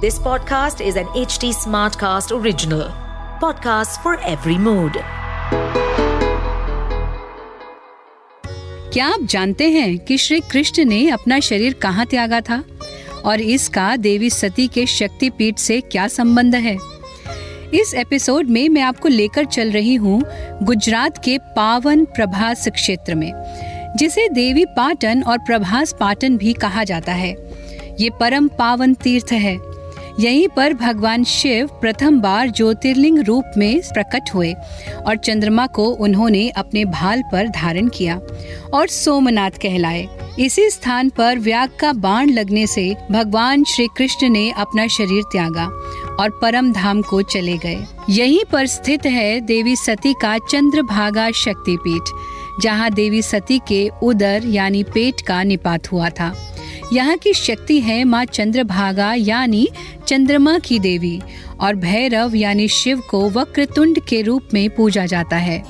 This podcast is an HD Smartcast original. Podcast for every mood. क्या आप जानते हैं कि श्री कृष्ण ने अपना शरीर कहाँ त्यागा था और इसका देवी सती के शक्तिपीठ से क्या संबंध है इस एपिसोड में मैं आपको लेकर चल रही हूँ गुजरात के पावन प्रभास क्षेत्र में, जिसे देवी पाटन और प्रभास पाटन भी कहा जाता है ये परम पावन तीर्थ है यहीं पर भगवान शिव प्रथम बार ज्योतिर्लिंग रूप में प्रकट हुए और चंद्रमा को उन्होंने अपने भाल पर धारण किया और सोमनाथ कहलाए। इसी स्थान पर व्याग का बाण लगने से भगवान श्री कृष्ण ने अपना शरीर त्यागा और परम धाम को चले गए। यहीं पर स्थित है देवी सती का चंद्रभागा शक्तिपीठ, जहाँ देवी सती के उदर यानी पेट का निपात हुआ था। यहाँ की शक्ति है माँ चंद्रभागा, यानी चंद्रमा की देवी, और भैरव, यानी शिव को वक्रतुंड के रूप में पूजा जाता है।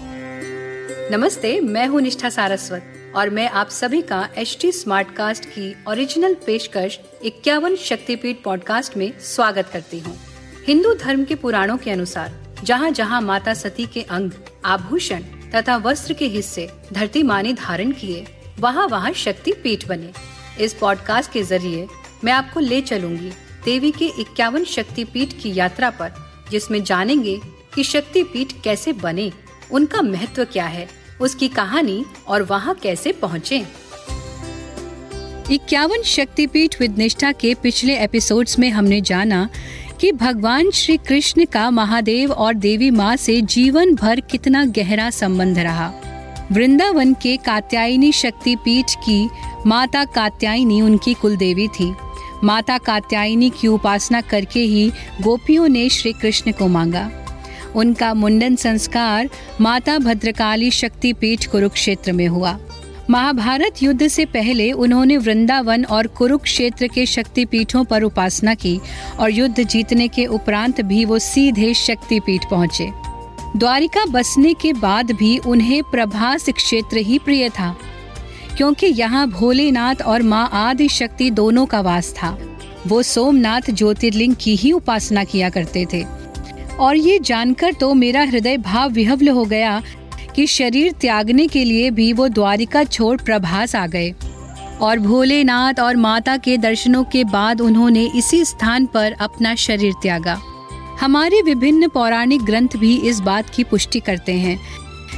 नमस्ते, मैं हूँ निष्ठा सारस्वत, और मैं आप सभी का एच टी स्मार्ट कास्ट की ओरिजिनल पेशकश इक्यावन शक्तिपीठ पॉडकास्ट में स्वागत करती हूँ। हिंदू धर्म के पुराणों के अनुसार जहाँ जहाँ माता सती के अंग, आभूषण तथा वस्त्र के हिस्से धरती माँ ने धारण किए वहाँ वहाँ शक्ति पीठ बने। इस पॉडकास्ट के ज़रिए मैं आपको ले चलूँगी देवी के इक्यावन शक्ति पीठ की यात्रा पर, जिसमें जानेंगे कि शक्ति पीठ कैसे बने, उनका महत्व क्या है, उसकी कहानी और वहाँ कैसे पहुँचे। इक्यावन शक्तिपीठ विद निष्ठा के पिछले एपिसोड्स में हमने जाना कि भगवान श्री कृष्ण का महादेव और देवी माँ से जीवन भर कितना गहरा संबंध रहा। वृंदावन के कात्यायनी शक्तिपीठ की माता कात्यायनी उनकी कुल देवी थी। माता कात्यायनी की उपासना करके ही गोपियों ने श्री कृष्ण को मांगा। उनका मुंडन संस्कार माता भद्रकाली शक्तिपीठ कुरुक्षेत्र में हुआ। महाभारत युद्ध से पहले उन्होंने वृंदावन और कुरुक्षेत्र के शक्तिपीठों पर उपासना की और युद्ध जीतने के उपरांत भी वो सीधे शक्तिपीठ पहुँचे। द्वारिका बसने के बाद भी उन्हें प्रभास क्षेत्र ही प्रिय था, क्योंकि यहाँ भोलेनाथ और माँ आदि शक्ति दोनों का वास था। वो सोमनाथ ज्योतिर्लिंग की ही उपासना किया करते थे। और ये जानकर तो मेरा हृदय भाव विहवल हो गया कि शरीर त्यागने के लिए भी वो द्वारिका छोड़ प्रभास आ गए। और भोलेनाथ और माता के दर्शनों के बाद उन्होंने इसी स्थान पर अपना शरीर त्यागा। हमारे विभिन्न पौराणिक ग्रंथ भी इस बात की पुष्टि करते हैं।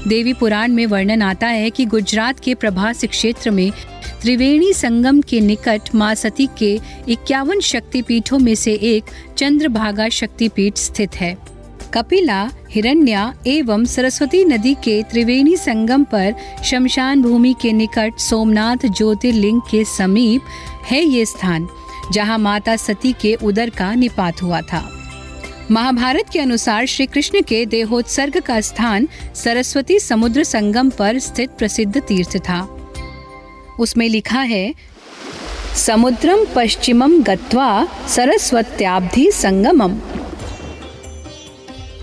देवी पुराण में वर्णन आता है कि गुजरात के प्रभास क्षेत्र में त्रिवेणी संगम के निकट माँ सती के इक्यावन शक्तिपीठों में से एक चंद्रभागा शक्तिपीठ स्थित है। कपिला, हिरण्या एवं सरस्वती नदी के त्रिवेणी संगम पर शमशान भूमि के निकट सोमनाथ ज्योतिर्लिंग के समीप है ये स्थान, जहाँ माता सती के उदर का निपात हुआ था। महाभारत के अनुसार श्री कृष्ण के देहोत्सर्ग का स्थान सरस्वती समुद्र संगम पर स्थित प्रसिद्ध तीर्थ था। उसमें लिखा है, समुद्रम पश्चिमम गत्वा सरस्वत्याब्धि संगमम।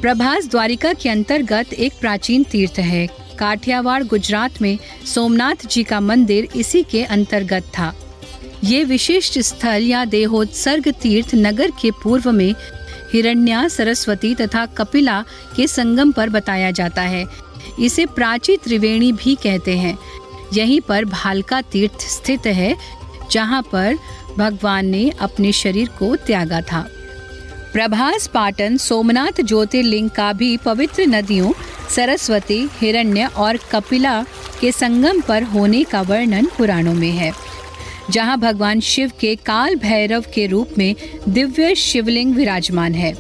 प्रभास द्वारिका के अंतर्गत एक प्राचीन तीर्थ है। काठियावाड़, गुजरात में सोमनाथ जी का मंदिर इसी के अंतर्गत था। ये विशिष्ट स्थल या देहोत्सर्ग तीर्थ नगर के पूर्व में हिरण्या, सरस्वती तथा कपिला के संगम पर बताया जाता है। इसे प्राची त्रिवेणी भी कहते हैं। यहीं पर भालका तीर्थ स्थित है, जहाँ पर भगवान ने अपने शरीर को त्यागा था। प्रभास पाटन, सोमनाथ ज्योतिर्लिंग का भी पवित्र नदियों, सरस्वती, हिरण्य और कपिला के संगम पर होने का वर्णन पुराणों में है। जहाँ भगवान शिव के काल भैरव के रूप में दिव्य शिवलिंग विराजमान है।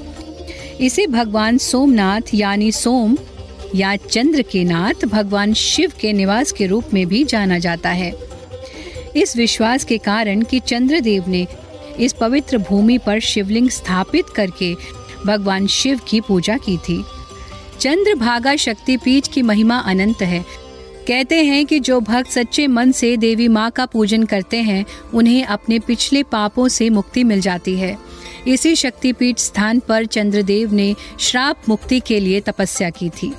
इसे भगवान सोमनाथ यानी सोम या चंद्र के नाथ भगवान शिव के निवास के रूप में भी जाना जाता है। इस विश्वास के कारण कि चंद्रदेव ने इस पवित्र भूमि पर शिवलिंग स्थापित करके भगवान शिव की पूजा की थी। चंद्रभागा शक्तिपीठ की महिमा अनंत है। कहते हैं कि जो भक्त सच्चे मन से देवी माँ का पूजन करते हैं, उन्हें अपने पिछले पापों से मुक्ति मिल जाती है। इसी शक्तिपीठ स्थान पर चंद्रदेव ने श्राप मुक्ति के लिए तपस्या की थी।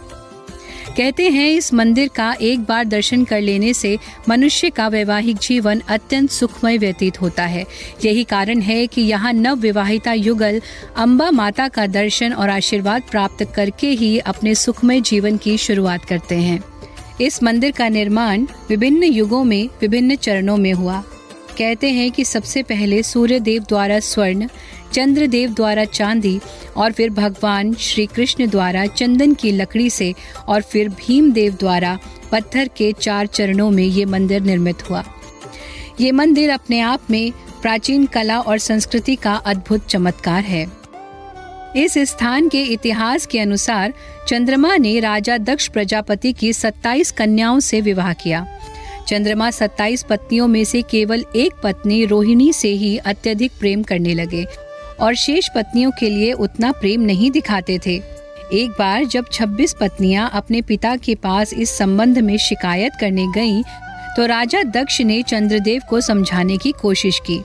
कहते हैं इस मंदिर का एक बार दर्शन कर लेने से मनुष्य का वैवाहिक जीवन अत्यंत सुखमय व्यतीत होता है। यही कारण है कि यहाँ नव विवाहिता युगल अम्बा माता का दर्शन और आशीर्वाद प्राप्त करके ही अपने सुखमय जीवन की शुरुआत करते हैं। इस मंदिर का निर्माण विभिन्न युगों में, विभिन्न चरणों में हुआ। कहते हैं कि सबसे पहले सूर्य देव द्वारा स्वर्ण चंद्र देव द्वारा चांदी और फिर भगवान श्री कृष्ण द्वारा चंदन की लकड़ी से और फिर भीम देव द्वारा पत्थर के चार चरणों में ये मंदिर निर्मित हुआ। ये मंदिर अपने आप में प्राचीन कला और संस्कृति का अद्भुत चमत्कार है। इस स्थान के इतिहास के अनुसार चंद्रमा ने राजा दक्ष प्रजापति की 27 कन्याओं से विवाह किया। चंद्रमा 27 पत्नियों में से केवल एक पत्नी रोहिणी से ही अत्यधिक प्रेम करने लगे और शेष पत्नियों के लिए उतना प्रेम नहीं दिखाते थे। एक बार जब 26 पत्नियाँ अपने पिता के पास इस संबंध में शिकायत करने गईं, तो राजा दक्ष ने चंद्रदेव को समझाने की कोशिश की।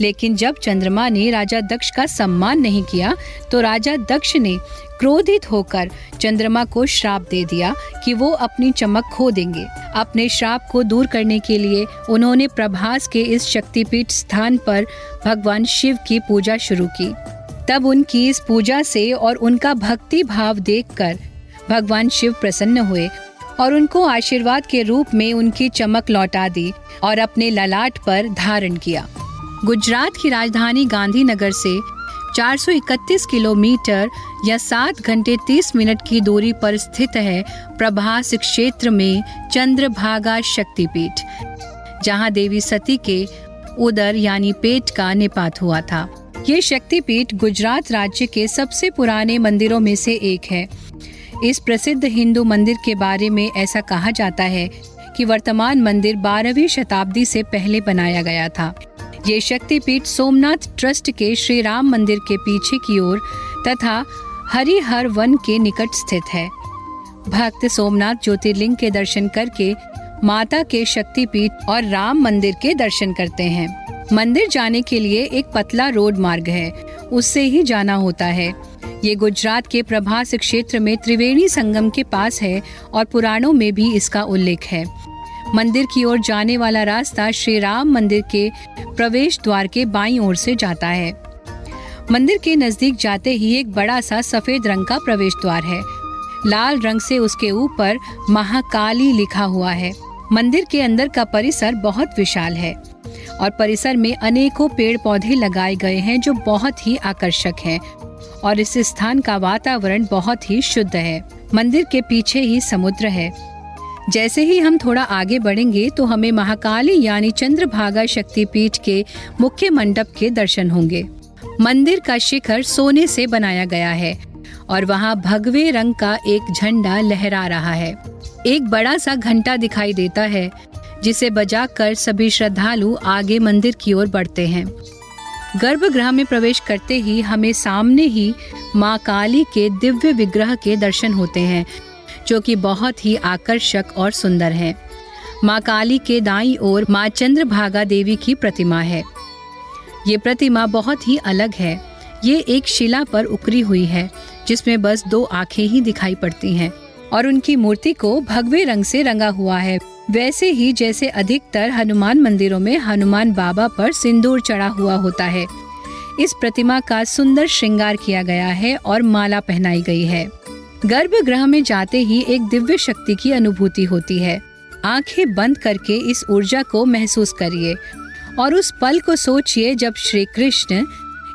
लेकिन जब चंद्रमा ने राजा दक्ष का सम्मान नहीं किया तो राजा दक्ष ने क्रोधित होकर चंद्रमा को श्राप दे दिया कि वो अपनी चमक खो देंगे। अपने श्राप को दूर करने के लिए उन्होंने प्रभास के इस शक्तिपीठ स्थान पर भगवान शिव की पूजा शुरू की। तब उनकी इस पूजा से और उनका भक्ति भाव देखकर भगवान शिव प्रसन्न हुए और उनको आशीर्वाद के रूप में उनकी चमक लौटा दी और अपने ललाट पर धारण किया। गुजरात की राजधानी गांधीनगर से 431 किलोमीटर या सात घंटे 30 मिनट की दूरी पर स्थित है प्रभास क्षेत्र में चंद्रभागा शक्तिपीठ, जहाँ देवी सती के उदर यानी पेट का निपात हुआ था। ये शक्तिपीठ गुजरात राज्य के सबसे पुराने मंदिरों में से एक है। इस प्रसिद्ध हिंदू मंदिर के बारे में ऐसा कहा जाता है कि वर्तमान मंदिर 12वीं शताब्दी से पहले बनाया गया था। ये शक्तिपीठ सोमनाथ ट्रस्ट के श्री राम मंदिर के पीछे की ओर तथा हरिहर वन के निकट स्थित है। भक्त सोमनाथ ज्योतिर्लिंग के दर्शन करके माता के शक्तिपीठ और राम मंदिर के दर्शन करते हैं। मंदिर जाने के लिए एक पतला रोड मार्ग है, उससे ही जाना होता है। ये गुजरात के प्रभास क्षेत्र में त्रिवेणी संगम के पास है और पुराणों में भी इसका उल्लेख है। मंदिर की ओर जाने वाला रास्ता श्री राम मंदिर के प्रवेश द्वार के बाई ओर से जाता है। मंदिर के नज़दीक जाते ही एक बड़ा सा सफ़ेद रंग का प्रवेश द्वार है। लाल रंग से उसके ऊपर महाकाली लिखा हुआ है। मंदिर के अंदर का परिसर बहुत विशाल है और परिसर में अनेकों पेड़ पौधे लगाए गए हैं जो बहुत ही आकर्षक हैं और इस स्थान का वातावरण बहुत ही शुद्ध है। मंदिर के पीछे ही समुद्र है। जैसे ही हम थोड़ा आगे बढ़ेंगे तो हमें महाकाली यानी चंद्रभागा शक्तिपीठ के मुख्य मंडप के दर्शन होंगे। मंदिर का शिखर सोने से बनाया गया है और वहाँ भगवे रंग का एक झंडा लहरा रहा है। एक बड़ा सा घंटा दिखाई देता है, जिसे बजाकर सभी श्रद्धालु आगे मंदिर की ओर बढ़ते हैं। गर्भगृह में प्रवेश करते ही हमें सामने ही माँ काली के दिव्य विग्रह के दर्शन होते हैं जो कि बहुत ही आकर्षक और सुंदर है। माँ काली के दाई ओर माँ चंद्रभागा देवी की प्रतिमा है। ये प्रतिमा बहुत ही अलग है। ये एक शिला पर उकरी हुई है, जिसमें बस दो आँखें ही दिखाई पड़ती हैं और उनकी मूर्ति को भगवे रंग से रंगा हुआ है। वैसे ही जैसे अधिकतर हनुमान मंदिरों में हनुमान बाबा पर सिंदूर चढ़ा हुआ होता है, इस प्रतिमा का सुंदर श्रृंगार किया गया है और माला पहनाई गई है। गर्भगृह में जाते ही एक दिव्य शक्ति की अनुभूति होती है। आँखें बंद करके इस ऊर्जा को महसूस करिए और उस पल को सोचिए जब श्री कृष्ण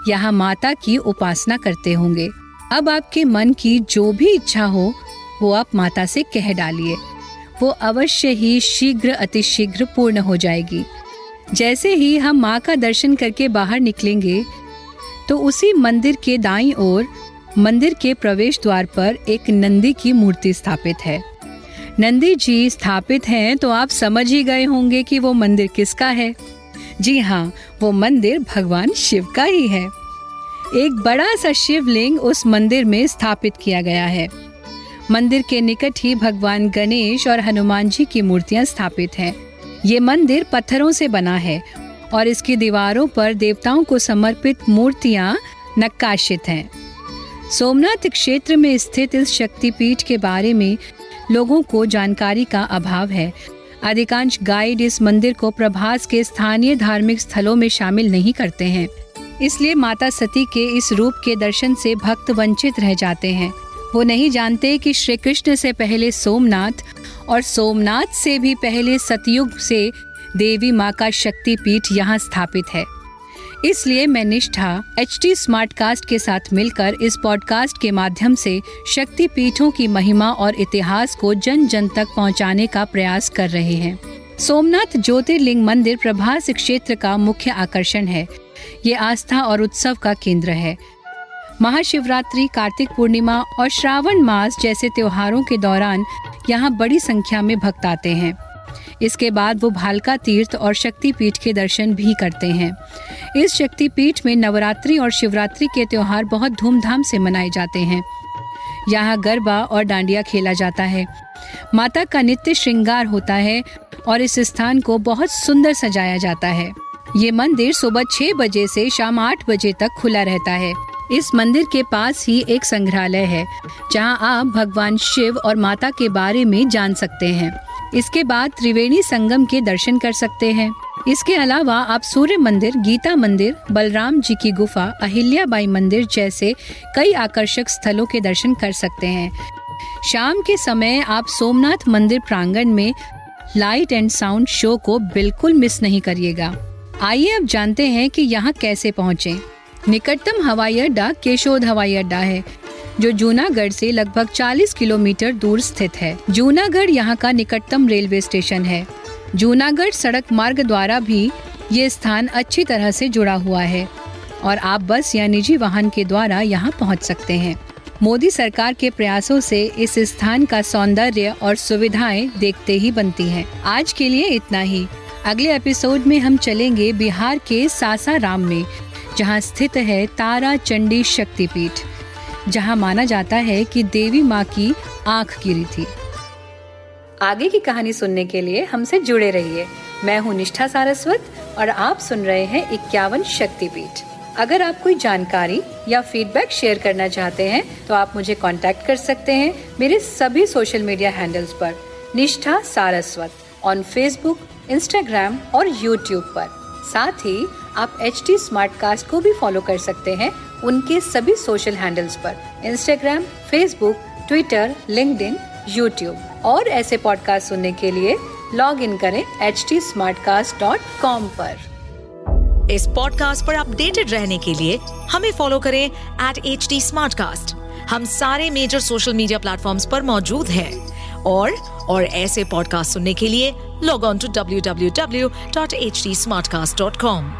यहाँ माता की उपासना करते होंगे। अब आपके मन की जो भी इच्छा हो, वो आप माता से कह डालिए। वो अवश्य ही शीघ्र, अतिशीघ्र पूर्ण हो जाएगी। जैसे ही हम माँ का दर्शन करके बाहर निकलेंगे तो उसी मंदिर के दाई ओर मंदिर के प्रवेश द्वार पर एक नंदी की मूर्ति स्थापित है। नंदी जी स्थापित हैं तो आप समझ ही गए होंगे कि वो मंदिर किसका है। जी हाँ वो मंदिर भगवान शिव का ही है। एक बड़ा सा शिवलिंग उस मंदिर में स्थापित किया गया है। मंदिर के निकट ही भगवान गणेश और हनुमान जी की मूर्तियाँ स्थापित हैं। ये मंदिर पत्थरों से बना है और इसकी दीवारों पर देवताओं को समर्पित मूर्तियाँ नक्काशित हैं। सोमनाथ क्षेत्र में स्थित इस शक्तिपीठ के बारे में लोगों को जानकारी का अभाव है। अधिकांश गाइड इस मंदिर को प्रभास के स्थानीय धार्मिक स्थलों में शामिल नहीं करते हैं। इसलिए माता सती के इस रूप के दर्शन से भक्त वंचित रह जाते हैं। वो नहीं जानते कि श्री कृष्ण से पहले सोमनाथ और सोमनाथ से भी पहले सतयुग से देवी माँ का शक्ति पीठ यहाँ स्थापित है। इसलिए मैं निष्ठा एच टी स्मार्ट कास्ट के साथ मिलकर इस पॉडकास्ट के माध्यम से शक्ति पीठों की महिमा और इतिहास को जन जन तक पहुँचाने का प्रयास कर रहे हैं। सोमनाथ ज्योतिर्लिंग मंदिर प्रभास क्षेत्र का मुख्य आकर्षण है। ये आस्था और उत्सव का केंद्र है। महाशिवरात्रि, कार्तिक पूर्णिमा और श्रावण मास जैसे त्योहारों के दौरान यहाँ बड़ी संख्या में भक्त आते हैं। इसके बाद वो भालका तीर्थ और शक्तिपीठ के दर्शन भी करते हैं। इस शक्तिपीठ में नवरात्रि और शिवरात्रि के त्योहार बहुत धूमधाम से मनाए जाते हैं। यहाँ गरबा और डांडिया खेला जाता है। माता का नित्य श्रृंगार होता है और इस स्थान को बहुत सुंदर सजाया जाता है। ये मंदिर सुबह छह बजे से शाम आठ बजे तक खुला रहता है। इस मंदिर के पास ही एक संग्रहालय है, जहाँ आप भगवान शिव और माता के बारे में जान सकते हैं। इसके बाद त्रिवेणी संगम के दर्शन कर सकते हैं। इसके अलावा आप सूर्य मंदिर, गीता मंदिर, बलराम जी की गुफा, अहिल्याबाई मंदिर जैसे कई आकर्षक स्थलों के दर्शन कर सकते हैं। शाम के समय आप सोमनाथ मंदिर प्रांगण में लाइट एंड साउंड शो को बिल्कुल मिस नहीं करिएगा। आइए अब जानते हैं कि यहाँ कैसे पहुँचे। निकटतम हवाई अड्डा, केशोद हवाई अड्डा है। जो जूनागढ़ से लगभग 40 किलोमीटर दूर स्थित है। जूनागढ़ यहाँ का निकटतम रेलवे स्टेशन है। जूनागढ़ सड़क मार्ग द्वारा भी ये स्थान अच्छी तरह से जुड़ा हुआ है और आप बस या निजी वाहन के द्वारा यहाँ पहुँच सकते हैं। मोदी सरकार के प्रयासों से इस स्थान का सौंदर्य और सुविधाएँ देखते ही बनती हैं। आज के लिए इतना ही। अगले एपिसोड में हम चलेंगे बिहार के सासाराम में, जहाँ स्थित है तारा चंडी शक्तिपीठ। जहाँ माना जाता है कि देवी माँ की आँख गिरी थी। आगे की कहानी सुनने के लिए हमसे जुड़े रहिए। मैं हूँ निष्ठा सारस्वत और आप सुन रहे हैं इक्यावन शक्तिपीठ। अगर आप कोई जानकारी या फीडबैक शेयर करना चाहते हैं तो आप मुझे कांटेक्ट कर सकते हैं मेरे सभी सोशल मीडिया हैंडल्स पर। Nishtha Saraswat on Facebook Instagram और यूट्यूब पर। साथ ही आप एच टी को भी फॉलो कर सकते हैं उनके सभी सोशल हैंडल्स पर Instagram Facebook Twitter link YouTube और ऐसे पॉडकास्ट सुनने के लिए लॉग इन करें एच टी इस पॉडकास्ट पर अपडेटेड रहने के लिए हमें फॉलो करें एट एच टी हम सारे मेजर सोशल मीडिया प्लेटफॉर्म पर मौजूद हैं। और और ऐसे पॉडकास्ट सुनने के लिए log on to W W W dot H T smart cast dot com